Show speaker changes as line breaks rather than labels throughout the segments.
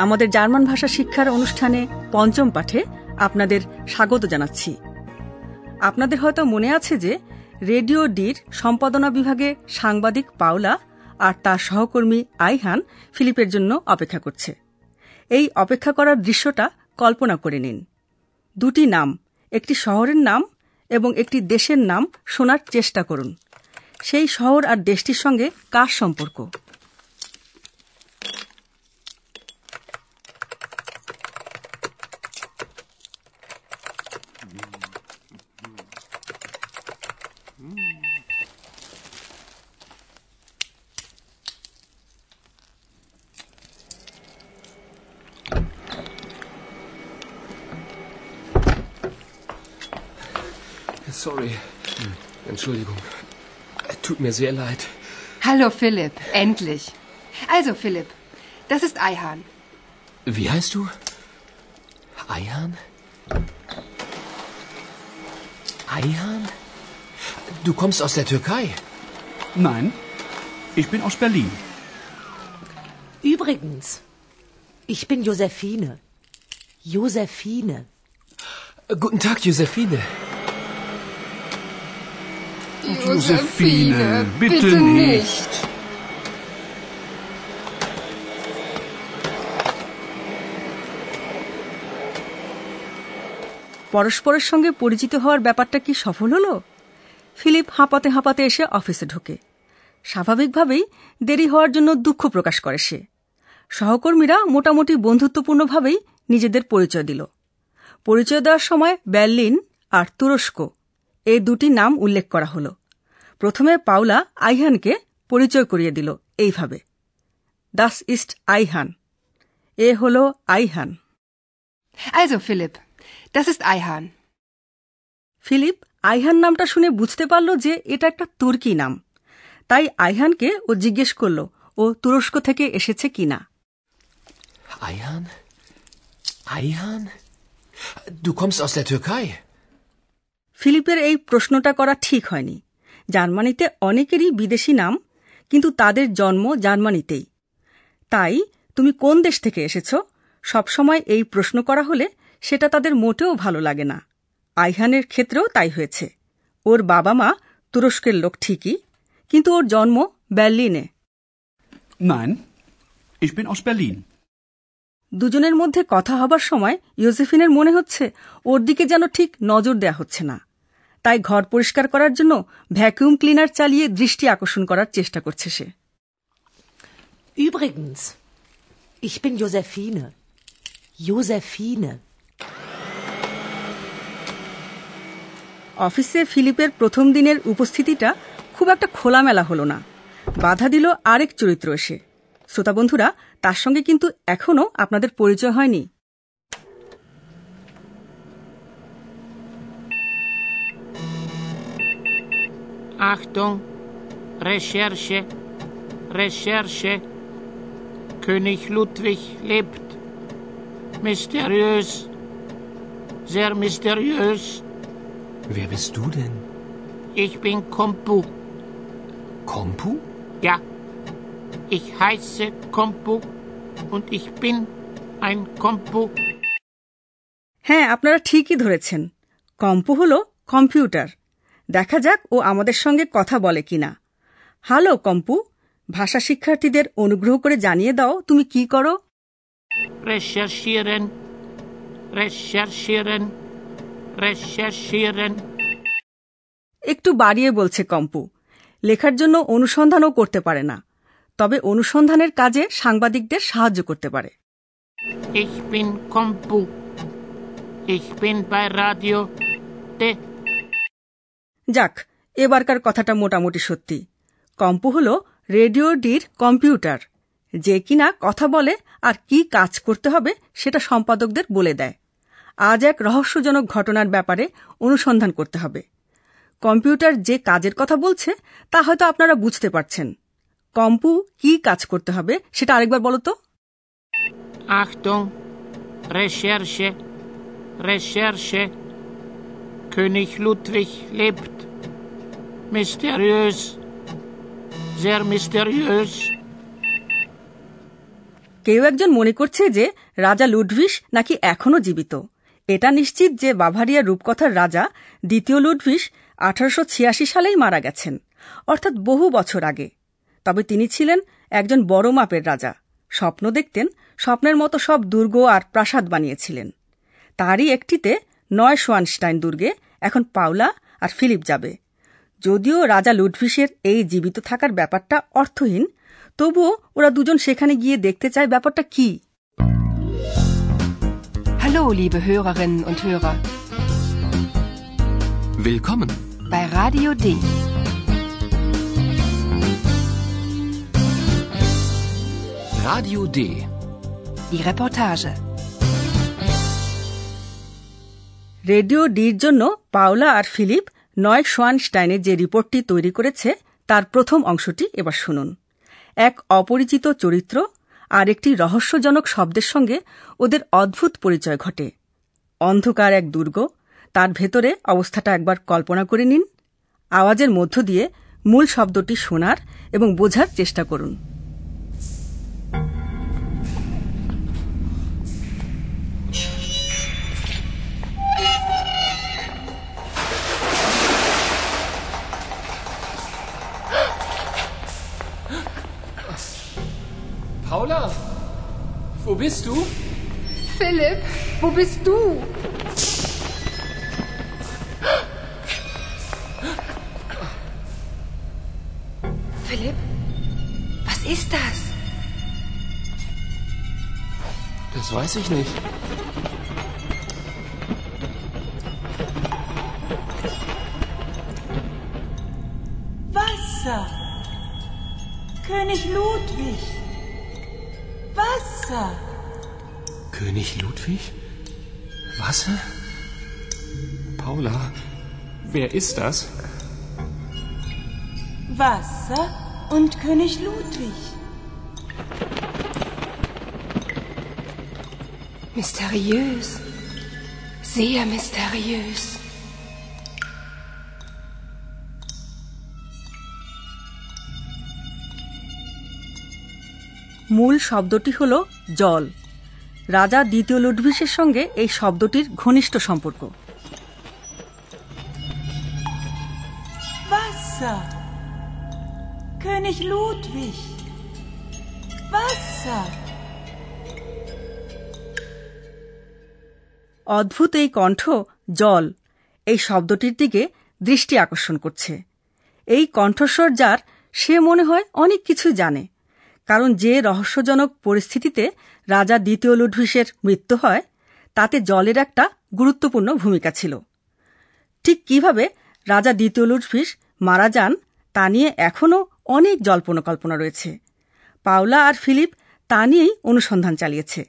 আমাদের জার্মান ভাষা শিক্ষার অনুষ্ঠানে পঞ্চম পাঠে আপনাদের স্বাগত জানাচ্ছি। আপনাদের হয়তো মনে আছে যে রেডিও ডির সম্পাদনা বিভাগে সাংবাদিক পাওলা আর তার সহকর্মী আইহান ফিলিপের জন্য অপেক্ষা করছে। এই অপেক্ষা করার দৃশ্যটা কল্পনা করে নিন। দুটি নাম, একটি শহরের নাম এবং একটি দেশের নাম শোনার চেষ্টা করুন। সেই শহর আর দেশটির সঙ্গে কার সম্পর্ক?
Sorry. Entschuldigung. Tut mir sehr leid.
Hallo Philipp, endlich. Also Philipp, das ist Eihahn.
Wie heißt du? Eihan? Eihan? Du kommst aus der Türkei.
Nein, ich bin aus Berlin.
Übrigens, ich bin Josephine. Josephine.
Guten Tag, Josephine.
Josephine, bitte nicht.
পরস্পরের সঙ্গে পরিচিত হওয়ার ব্যাপারটা কি সফল হলো? Philip হাঁপাতে হাঁপাতে এসে অফিসে ঢোকে। স্বাভাবিকভাবেই দেরি হওয়ার জন্য দুঃখ প্রকাশ করে সে। সহকর্মীরা মোটামুটি বন্ধুত্বপূর্ণভাবেই নিজেদের পরিচয় দিল। পরিচয় দেওয়ার সময় বার্লিন আর তুরস্ক। এই দুটি নাম উল্লেখ করা হল। প্রথমে পাওলা আইহানকে পরিচয় করিয়ে দিল এইভাবে। Das east Ayhan. এ হল Eihahn.
Also Philipp, das ist Eihahn.
Philipp Eihahn নামটা শুনে বুঝতে পারল যে এটা একটা তুর্কি নাম। তাই আইহানকে ও জিজ্ঞেস করল ও তুরস্ক থেকে এসেছে কিনা
Eihan? Eihan Du kommst aus der Türkei.
ফিলিপের এই প্রশ্নটা করা ঠিক হয়নি। জার্মানিতে অনেকেরই বিদেশি নাম কিন্তু তাদের জন্ম জার্মানিতেই। তাই তুমি কোন দেশ থেকে এসেছ? সবসময় এই প্রশ্ন করা হলে সেটা তাদের মোটেও ভালো লাগে না। আইহানের ক্ষেত্রেও তাই হয়েছে। ওর বাবা মা তুরস্কের লোক ঠিকই কিন্তু ওর জন্ম বার্লিনে
Nein, ich bin aus Berlin.
দুজনের মধ্যে কথা হবার সময় ইয়োসেফিনের মনে হচ্ছে ওর দিকে যেন ঠিক নজর দেয়া হচ্ছে না। তাই ঘর পরিষ্কার করার জন্য ভ্যাকুয়াম ক্লিনার চালিয়ে দৃষ্টি আকর্ষণ করার চেষ্টা করছে সে
Übrigens, ich bin Josephine. Josephine.
অফিসে ফিলিপের প্রথম দিনের উপস্থিতিটা খুব একটা খোলামেলা হলো না বাধা দিল আরেক চরিত্র এসে শ্রোতা বন্ধুরা তার সঙ্গে কিন্তু এখনও আপনাদের পরিচয় হয়নি
Achtung, Recherche, Recherche. König Ludwig lebt. Mysteriös, sehr mysteriös.
Wer bist du denn?
Ich bin Kompu.
Kompu?
Ja, ich heiße Kompu und ich bin ein Kompu.
হ্যাঁ আপনারা ঠিকই ধরেছেন কম্পু হল কম্পিউটার দেখা যাক ও আমাদের সঙ্গে কথা বলে কিনা হ্যালো কম্পু ভাষা শিক্ষার্থীদের অনুগ্রহ করে জানিয়ে দাও তুমি কি করো. একটু বাড়িয়ে বলছে কম্পু লেখার জন্য অনুসন্ধানও করতে পারে না তবে অনুসন্ধানের কাজে সাংবাদিকদের সাহায্য করতে পারে
Ich bin Kompu. Ich bin bei Radio D.
যাক এবারকার কথাটা মোটামুটি সত্যি। কম্পু হল রেডিও ডির কম্পিউটার। যে কিনা কথা বলে আর কি কাজ করতে হবে সেটা সম্পাদকদের বলে দেয়। আজ এক রহস্যজনক ঘটনার ব্যাপারে অনুসন্ধান করতে হবে। কম্পিউটার যে কাজের কথা বলছে তা হয়তো আপনারা বুঝতে পারছেন। কম্পু কি কাজ করতে হবে সেটা আরেকবার বলো তো।
Achtung, Recherche, Recherche. König Ludwig lebt. Mysteriös, sehr mysteriös.
কেউ একজন মনে করছে যে রাজা লুডভিস নাকি এখনও জীবিত। এটা নিশ্চিত যে বাভারিয়া রূপকথার রাজা দ্বিতীয় লুডভিস আঠারোশো ছিয়াশি সালেই মারা গেছেন অর্থাৎ বহু বছর আগে। তবে তিনি ছিলেন একজন বড় মাপের রাজা। স্বপ্ন দেখতেন স্বপ্নের মতো সব দুর্গ আর প্রাসাদ বানিয়েছিলেন। তারই একটিতে নয় সোয়ানস্টাইন দুর্গে এখন পাওলা আর ফিলিপ যাবে যদিও রাজা লুডভিসের এই জীবিত থাকার ব্যাপারটা অর্থহীন তবুও ওরা দুজন সেখানে গিয়ে দেখতে চায় ব্যাপারটা কি
Hallo, liebe Hörerinnen und Hörer,
Willkommen.
bei Radio D.
Radio D.
Die Reportage.
Radio ডির জন্য পাওলা আর ফিলিপ নয় সোয়ানস্টাইনের যে রিপোর্টটি তৈরি করেছে, তার প্রথম অংশটি এবার শুনুন। এক অপরিচিত চরিত্র আর একটি রহস্যজনক শব্দের সঙ্গে ওদের অদ্ভুত পরিচয় ঘটে। অন্ধকার এক দুর্গ, তার ভেতরে অবস্থাটা একবার কল্পনা করে নিন। আওয়াজের মধ্য দিয়ে মূল শব্দটি শোনার এবং বোঝার চেষ্টা করুন।
Wo bist du?
Philipp, wo bist du? Philipp, was ist das?
Das weiß ich nicht.
Wasser. König Ludwig. Wasser.
König Ludwig? Wasser? Paula, wer ist das?
Wasser und König Ludwig.
Mysteriös. Sehr mysteriös.
মূল শব্দটি হল জল রাজা দ্বিতীয় লুডভিসের সঙ্গে এই শব্দটির ঘনিষ্ঠ সম্পর্ক
Wasser. König Ludwig. Wasser.
অদ্ভুত এই কণ্ঠ জল এই শব্দটির দিকে দৃষ্টি আকর্ষণ করছে এই কণ্ঠস্বর যার সে মনে হয় অনেক কিছু জানে কারণ যে রহস্যজনক পরিস্থিতিতে রাজা দ্বিতীয় লুডভিসের মৃত্যু হয়, তাতে জলের একটা গুরুত্বপূর্ণ ভূমিকা ছিল। ঠিক কীভাবে রাজা দ্বিতীয় লুডভিস মারা যান, তা নিয়ে এখনও অনেক জল্পনা কল্পনা রয়েছে। পাওলা আর ফিলিপ তা নিয়েই অনুসন্ধান চালিয়েছে।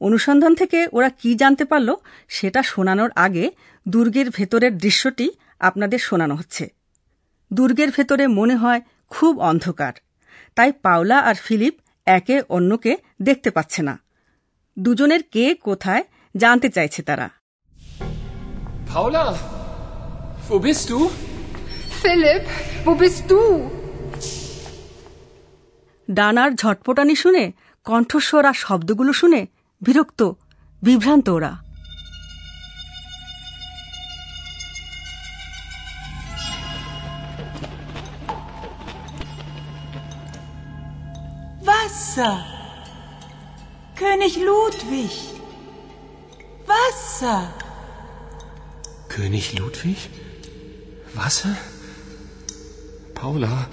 অনুসন্ধান থেকে ওরা কি জানতে পারল, সেটা শোনানোর আগে দুর্গের ভেতরের দৃশ্যটি আপনাদের শোনানো হচ্ছে। দুর্গের ভেতরে মনে হয় খুব অন্ধকার। তাই পাওলা আর ফিলিপ একে অন্যকে দেখতে পাচ্ছে না দুজনের কে কোথায় জানতে চাইছে তারা
Paula, wo bist du?
Philipp, wo bist du?
ডানার ঝটপটানি শুনে কণ্ঠস্বর আর শব্দগুলো শুনে বিরক্ত বিভ্রান্ত ওরা
Wasser. König Ludwig. Wasser.
König Ludwig? Wasser? Paula,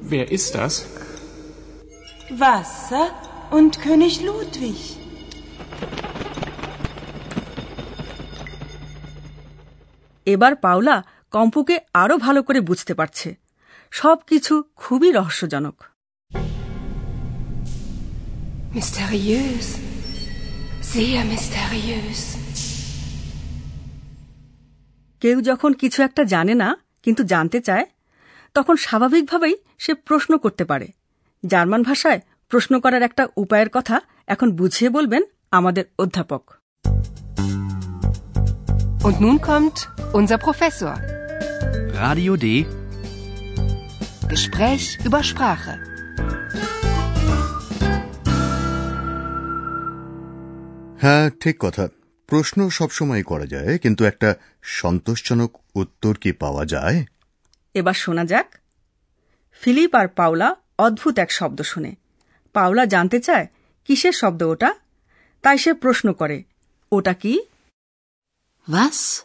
wer ist das?
Wasser und König Ludwig.
এবার পাওলা কম্পুকে আরও ভালো করে বুঝতে পারছে সবকিছু খুবই রহস্যজনক
Mysteriös. Sehr mysteriös.
কেউ যখন কিছু একটা জানে না কিন্তু জানতে চায় তখন স্বাভাবিকভাবেই সে প্রশ্ন করতে পারে জার্মান ভাষায় প্রশ্ন করার একটা উপায়ের কথা এখন বুঝিয়ে বলবেন আমাদের অধ্যাপক
Und nun kommt unser Professor.
Radio D.
Gespräch über Sprache.
হ্যাঁ ঠিক কথা। প্রশ্ন সবসময় করা যায় কিন্তু একটা সন্তোষজনক উত্তর কি পাওয়া যায়?
এবার শোনা যাক। ফিলিপ আর পাওলা অদ্ভুত এক শব্দ শুনে। পাওলা জানতে চায় কিসের শব্দ ওটা? তাই সে প্রশ্ন করে ওটা কি?
Was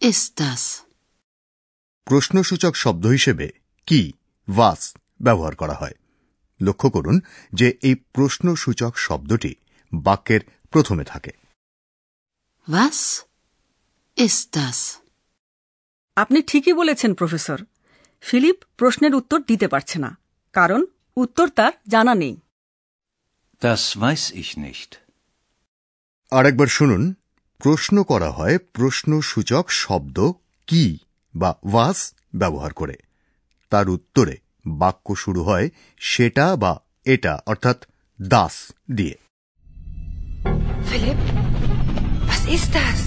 ist das?
প্রশ্নসূচক শব্দ হিসেবে কি ভাস ব্যবহার করা হয়। লক্ষ্য করুন যে এই প্রশ্নসূচক শব্দটি বাক্যের প্রথমে থাকে।
Was ist das?
আপনি ঠিকই বলেছেন প্রফেসর। ফিলিপ প্রশ্নের উত্তর দিতে পারছে না কারণ উত্তর তার জানা নেই।
Das weiß ich nicht.
আরেকবার শুনুন। প্রশ্ন করা হয় প্রশ্নসূচক শব্দ কি বা ওয়াস ব্যবহার করে। তার উত্তরে বাক্য শুরু হয় সেটা বা এটা অর্থাৎ দাস দিয়ে।
Philipp, was ist das?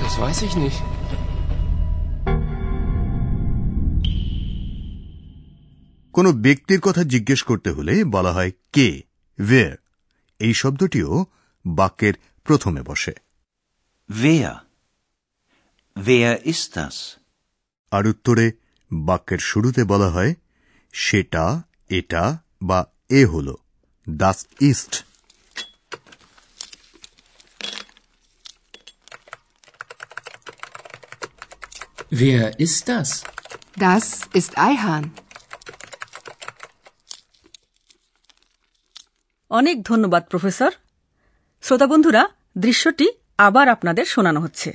Das weiß ich nicht.
কোনো ব্যক্তির কথা জিজ্ঞেস করতে হলে বলা হয় কে ওয়ের এই শব্দটিও বাক্যের প্রথমে বসে
Wer? Wer ist das?
আর উত্তরে বাক্যের শুরুতে বলা হয় সেটা এটা বা এ হল দাস ইস্ট
Wer ist das?
Das ist Eihahn.
অনেক ধন্যবাদ প্রফেসর শ্রোতা বন্ধুরা দৃশ্যটি আবার আপনাদের শোনানো হচ্ছে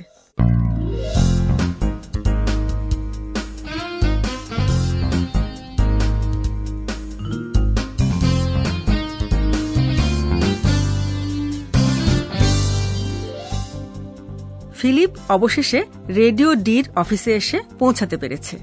ফিলিপ অবশেষে রেডিও ডির অফিসে এসে পৌঁছাতে পেরেছে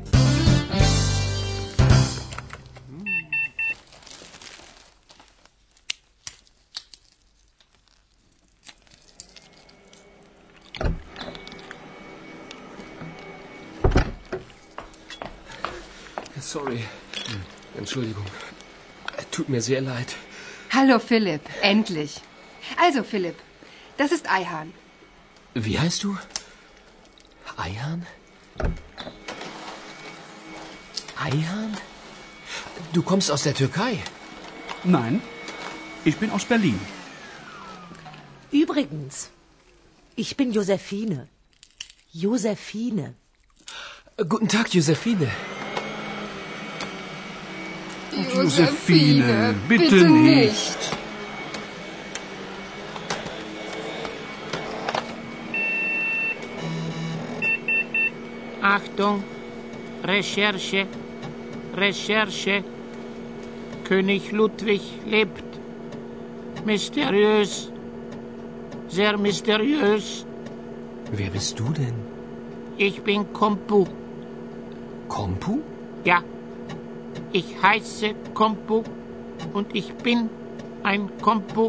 Sorry. Entschuldigung. Tut mir sehr leid.
Hallo Philipp, endlich. Also Philipp, das ist Eihahn.
Wie heißt du? Eihahn? Eihahn? Du kommst aus der Türkei.
Nein, ich bin aus Berlin.
Übrigens, ich bin Josephine. Josephine.
Guten Tag, Josephine.
Josephine, bitte nicht.
Achtung, Recherche, Recherche. König Ludwig lebt. Mysteriös, sehr mysteriös.
Wer bist du denn?
Ich bin Kompu.
Kompu?
Ja, ich heiße Kompu und ich bin ein Kompu.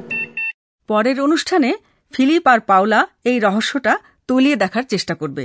পরের অনুষ্ঠানে Philip আর পাওলা এই রহস্যটা তলিয়ে দেখার চেষ্টা করবে